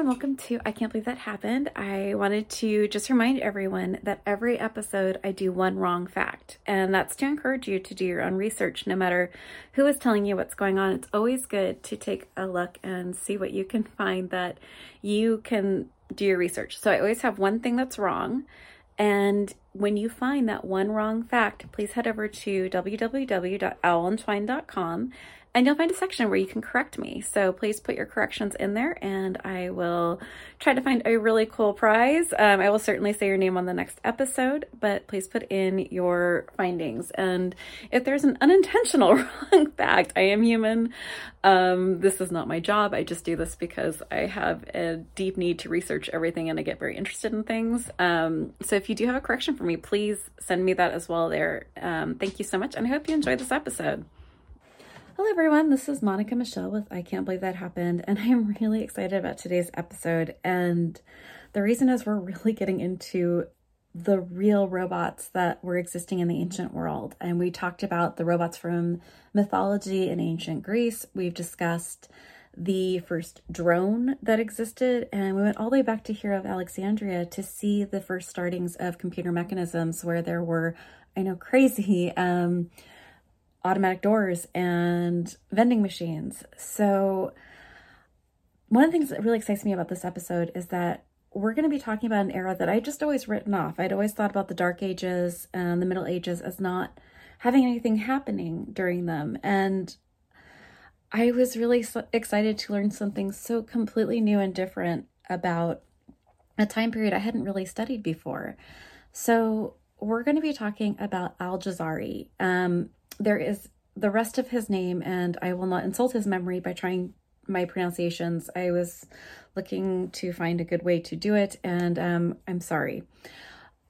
and welcome to I Can't Believe That Happened. I wanted to just remind everyone that every episode I do one wrong fact, and that's to encourage you to do your own research no matter who is telling you what's going on. It's always good to take a look and see what you can find that you can do your research. So I always have one thing that's wrong. And when you find that one wrong fact, please head over to www.owlandtwine.com and you'll find a section where you can correct me. So please put your corrections in there and I will try to find a really cool prize. Um, I will certainly say your name on the next episode, but please put in your findings. And if there's an unintentional wrong fact, I am human. Um, this is not my job. I just do this because I have a deep need to research everything and I get very interested in things. Um, so if you do have a correction for me, please send me that as well there. Um, thank you so much and I hope you enjoyed this episode. Hello, everyone. This is Monica Michelle with I Can't Believe That Happened, and I'm really excited about today's episode. And the reason is we're really getting into the real robots that were existing in the ancient world. And we talked about the robots from mythology in ancient Greece. We've discussed the first drone that existed, and we went all the way back to Hero of Alexandria to see the first startings of computer mechanisms where there were, I know, crazy. Um, automatic doors and vending machines. So, one of the things that really excites me about this episode is that we're going to be talking about an era that I just always written off. I'd always thought about the Dark Ages and the Middle Ages as not having anything happening during them. And I was really excited to learn something so completely new and different about a time period I hadn't really studied before. So, we're going to be talking about Al Jazari. Um, there is the rest of his name, and I will not insult his memory by trying my pronunciations. I was looking to find a good way to do it, and um, I'm sorry.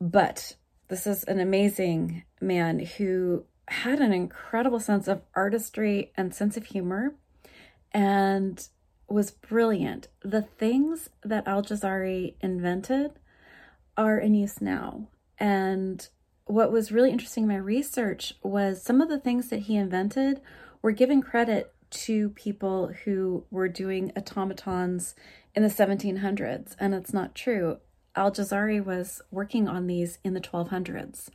But this is an amazing man who had an incredible sense of artistry and sense of humor and was brilliant. The things that Al Jazari invented are in use now. And what was really interesting in my research was some of the things that he invented were given credit to people who were doing automatons in the 1700s, and it's not true. Al Jazari was working on these in the 1200s.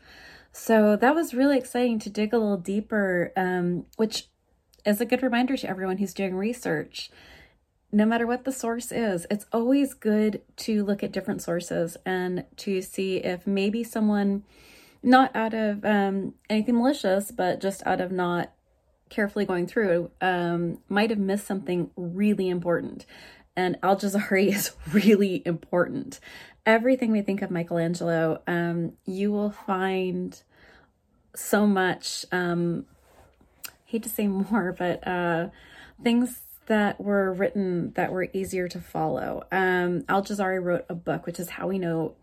So that was really exciting to dig a little deeper, um, which is a good reminder to everyone who's doing research. No matter what the source is, it's always good to look at different sources and to see if maybe someone not out of um, anything malicious, but just out of not carefully going through, um, might have missed something really important. And Al Jazari is really important. Everything we think of Michelangelo, um, you will find so much, um, hate to say more, but uh, things that were written that were easier to follow. Um, Al Jazari wrote a book, which is how we know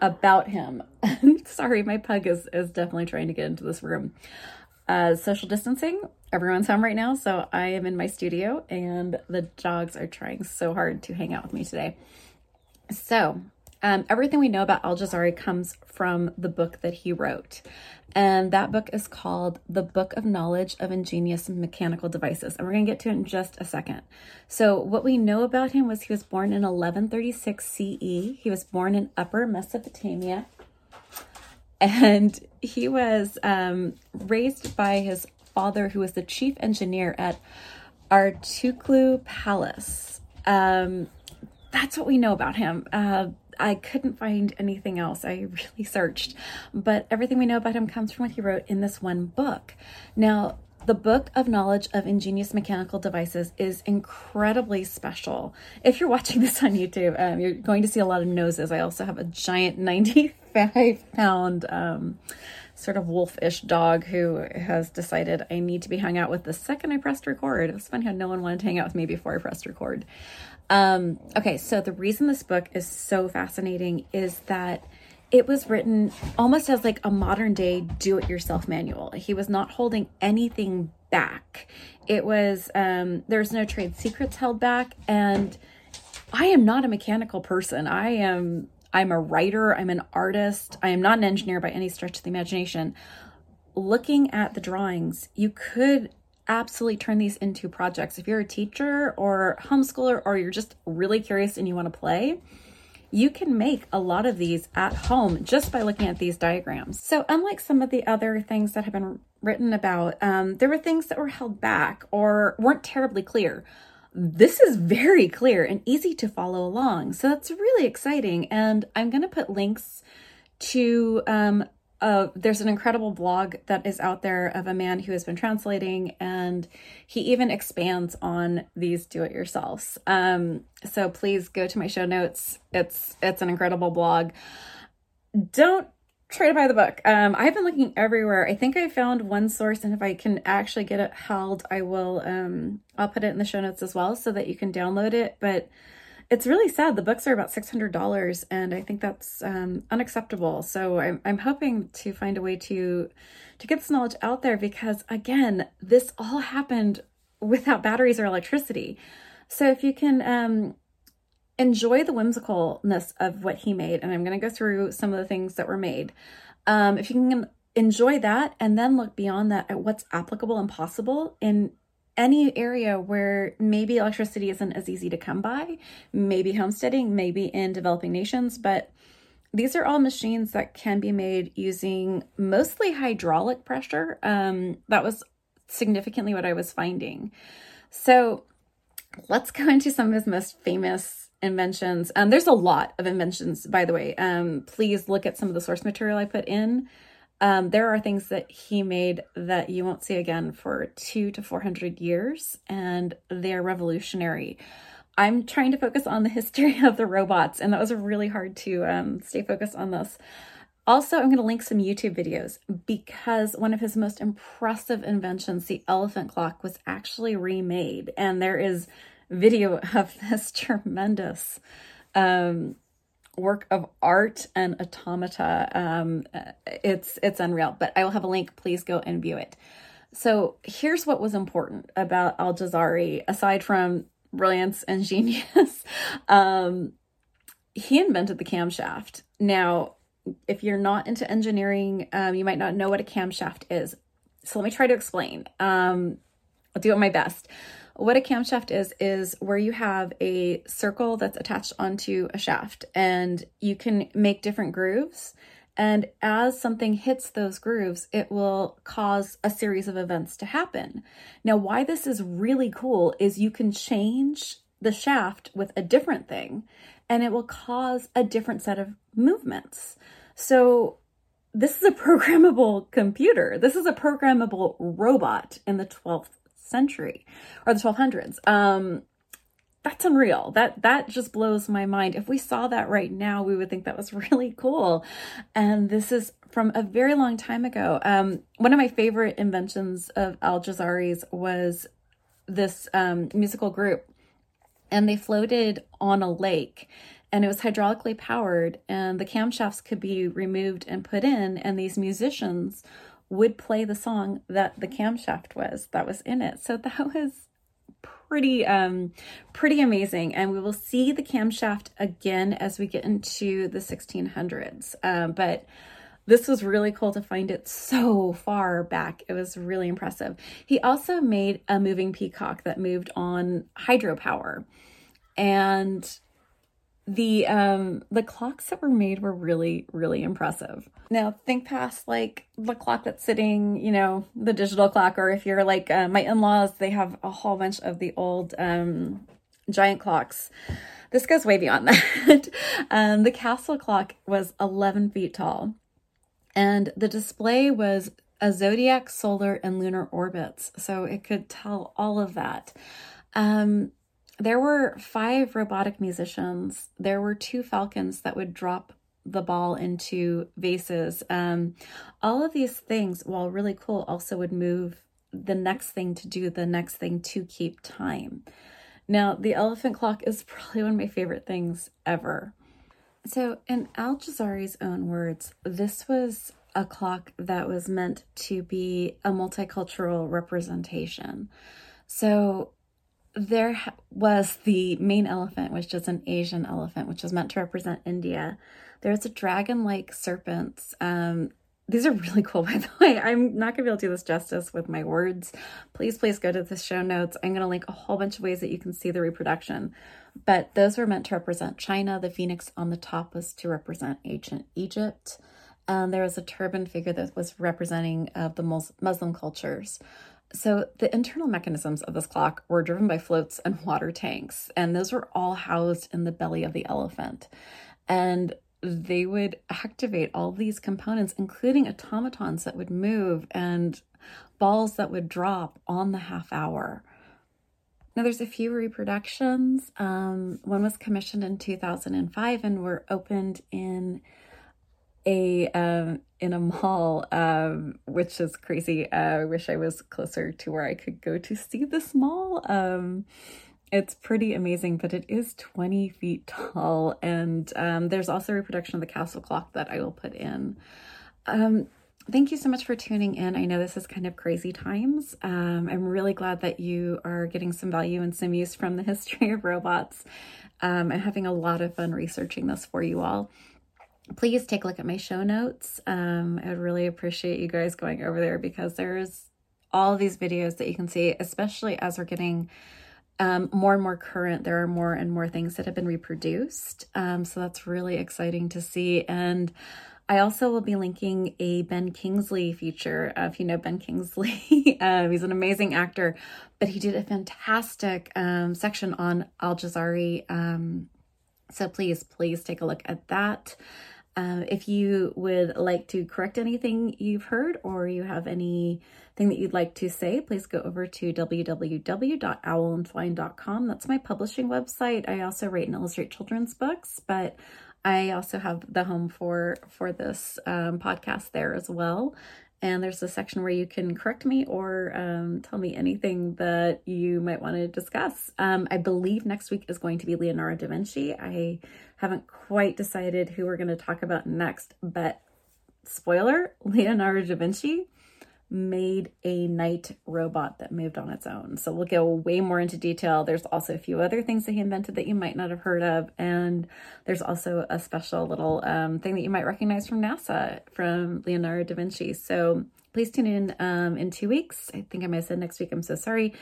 about him. Sorry, my pug is, is definitely trying to get into this room. Uh, social distancing. Everyone's home right now, so I am in my studio, and the dogs are trying so hard to hang out with me today. So, um, everything we know about Al Jazari comes from the book that he wrote. And that book is called The Book of Knowledge of Ingenious Mechanical Devices. And we're going to get to it in just a second. So, what we know about him was he was born in 1136 CE. He was born in Upper Mesopotamia. And he was um, raised by his father, who was the chief engineer at Artuklu Palace. Um, that's what we know about him. Uh, I couldn't find anything else. I really searched, but everything we know about him comes from what he wrote in this one book. Now, the Book of Knowledge of Ingenious Mechanical Devices is incredibly special. If you're watching this on YouTube, um, you're going to see a lot of noses. I also have a giant 95 pound um, sort of wolfish dog who has decided I need to be hung out with the second I pressed record. It's funny how no one wanted to hang out with me before I pressed record. Um, okay, so the reason this book is so fascinating is that it was written almost as like a modern day do it yourself manual. He was not holding anything back. It was, um, there's no trade secrets held back. And I am not a mechanical person. I am, I'm a writer, I'm an artist, I am not an engineer by any stretch of the imagination. Looking at the drawings, you could absolutely turn these into projects. If you're a teacher or homeschooler or you're just really curious and you want to play, you can make a lot of these at home just by looking at these diagrams. So unlike some of the other things that have been written about, um, there were things that were held back or weren't terribly clear. This is very clear and easy to follow along. So that's really exciting. And I'm going to put links to um, there's an incredible blog that is out there of a man who has been translating, and he even expands on these do-it-yourselves. Um, so please go to my show notes. It's it's an incredible blog. Don't try to buy the book. Um, I've been looking everywhere. I think I found one source, and if I can actually get it held, I will. Um, I'll put it in the show notes as well, so that you can download it. But it's really sad. The books are about $600 and I think that's um, unacceptable. So I'm, I'm hoping to find a way to, to get this knowledge out there because again, this all happened without batteries or electricity. So if you can um, enjoy the whimsicalness of what he made, and I'm going to go through some of the things that were made. Um, if you can enjoy that and then look beyond that at what's applicable and possible in any area where maybe electricity isn't as easy to come by, maybe homesteading, maybe in developing nations, but these are all machines that can be made using mostly hydraulic pressure. Um, that was significantly what I was finding. So let's go into some of his most famous inventions. Um, there's a lot of inventions, by the way. Um, please look at some of the source material I put in. Um, there are things that he made that you won't see again for two to 400 years, and they're revolutionary. I'm trying to focus on the history of the robots, and that was really hard to um, stay focused on this. Also, I'm going to link some YouTube videos because one of his most impressive inventions, the elephant clock, was actually remade, and there is video of this tremendous um, work of art and automata. Um, it's it's unreal, but I will have a link. Please go and view it. So here's what was important about Al Jazari, aside from brilliance and genius. um, he invented the camshaft. Now, if you're not into engineering, um, you might not know what a camshaft is. So let me try to explain. Um, I'll do it my best. What a camshaft is, is where you have a circle that's attached onto a shaft and you can make different grooves. And as something hits those grooves, it will cause a series of events to happen. Now, why this is really cool is you can change the shaft with a different thing and it will cause a different set of movements. So this is a programmable computer. This is a programmable robot in the 12th century or the 1200s. Um, that's unreal. That that just blows my mind. If we saw that right now, we would think that was really cool. And this is from a very long time ago. Um, one of my favorite inventions of Al Jazari's was this um, musical group, and they floated on a lake, and it was hydraulically powered, and the camshafts could be removed and put in, and these musicians would play the song that the camshaft was that was in it. So that was pretty um pretty amazing and we will see the camshaft again as we get into the 1600s um, but this was really cool to find it so far back. It was really impressive. He also made a moving peacock that moved on hydropower. And the um the clocks that were made were really really impressive. Now think past like the clock that's sitting you know the digital clock or if you're like uh, my in-laws they have a whole bunch of the old um giant clocks. This goes way beyond that. Um the castle clock was 11 feet tall and the display was a zodiac solar and lunar orbits so it could tell all of that. Um there were five robotic musicians. There were two falcons that would drop the ball into vases. Um, all of these things, while really cool, also would move the next thing to do the next thing to keep time. Now, the elephant clock is probably one of my favorite things ever. So, in Al Jazari's own words, this was a clock that was meant to be a multicultural representation. So, there was the main elephant, which is an Asian elephant, which is meant to represent India. There's a dragon like serpents um, these are really cool, by the way. I'm not to be able to do this justice with my words. Please, please go to the show notes. I'm to link a whole bunch of ways that you can see the reproduction. But those were meant to represent China. The phoenix on the top was to represent ancient Egypt. And there was a turban figure that was representing of the Muslim cultures. So the internal mechanisms of this clock were driven by floats and water tanks, and those were all housed in the belly of the elephant. And they would activate all these components, including automatons that would move and balls that would drop on the half hour. Now, there's a few reproductions. Um, one was commissioned in 2005 and were opened in a um, in a mall, um, which is crazy. Uh, I wish I was closer to where I could go to see this mall. Um, it's pretty amazing, but it is 20 feet tall. And um, there's also a reproduction of the castle clock that I will put in. Um, thank you so much for tuning in. I know this is kind of crazy times. Um, I'm really glad that you are getting some value and some use from the history of robots. Um, I'm having a lot of fun researching this for you all. Please take a look at my show notes. Um, I would really appreciate you guys going over there because there's all these videos that you can see, especially as we're getting um, more and more current. There are more and more things that have been reproduced. Um, so that's really exciting to see. And I also will be linking a Ben Kingsley feature. Uh, if you know Ben Kingsley, uh, he's an amazing actor, but he did a fantastic um, section on Al Jazari. Um, so please, please take a look at that. Uh, if you would like to correct anything you've heard or you have anything that you'd like to say, please go over to www.owlandtwine.com. That's my publishing website. I also write and illustrate children's books, but I also have the home for for this um, podcast there as well. And there's a section where you can correct me or um, tell me anything that you might want to discuss. Um, I believe next week is going to be Leonardo da Vinci. I haven't quite decided who we're going to talk about next, but spoiler Leonardo da Vinci made a knight robot that moved on its own. So we'll go way more into detail. There's also a few other things that he invented that you might not have heard of. And there's also a special little um, thing that you might recognize from NASA from Leonardo da Vinci. So please tune in um, in two weeks. I think I might have said next week. I'm so sorry.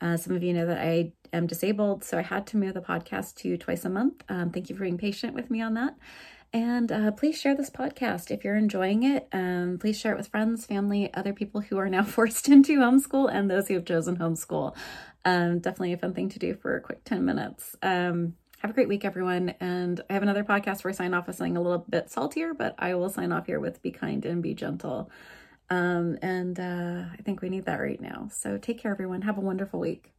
Uh, some of you know that I am disabled, so I had to move the podcast to twice a month. Um, thank you for being patient with me on that. And uh, please share this podcast if you're enjoying it. Um, please share it with friends, family, other people who are now forced into homeschool, and those who have chosen homeschool. Um, definitely a fun thing to do for a quick 10 minutes. Um, have a great week, everyone. And I have another podcast where I sign off with something a little bit saltier, but I will sign off here with be kind and be gentle. Um, and uh, I think we need that right now. So take care, everyone. Have a wonderful week.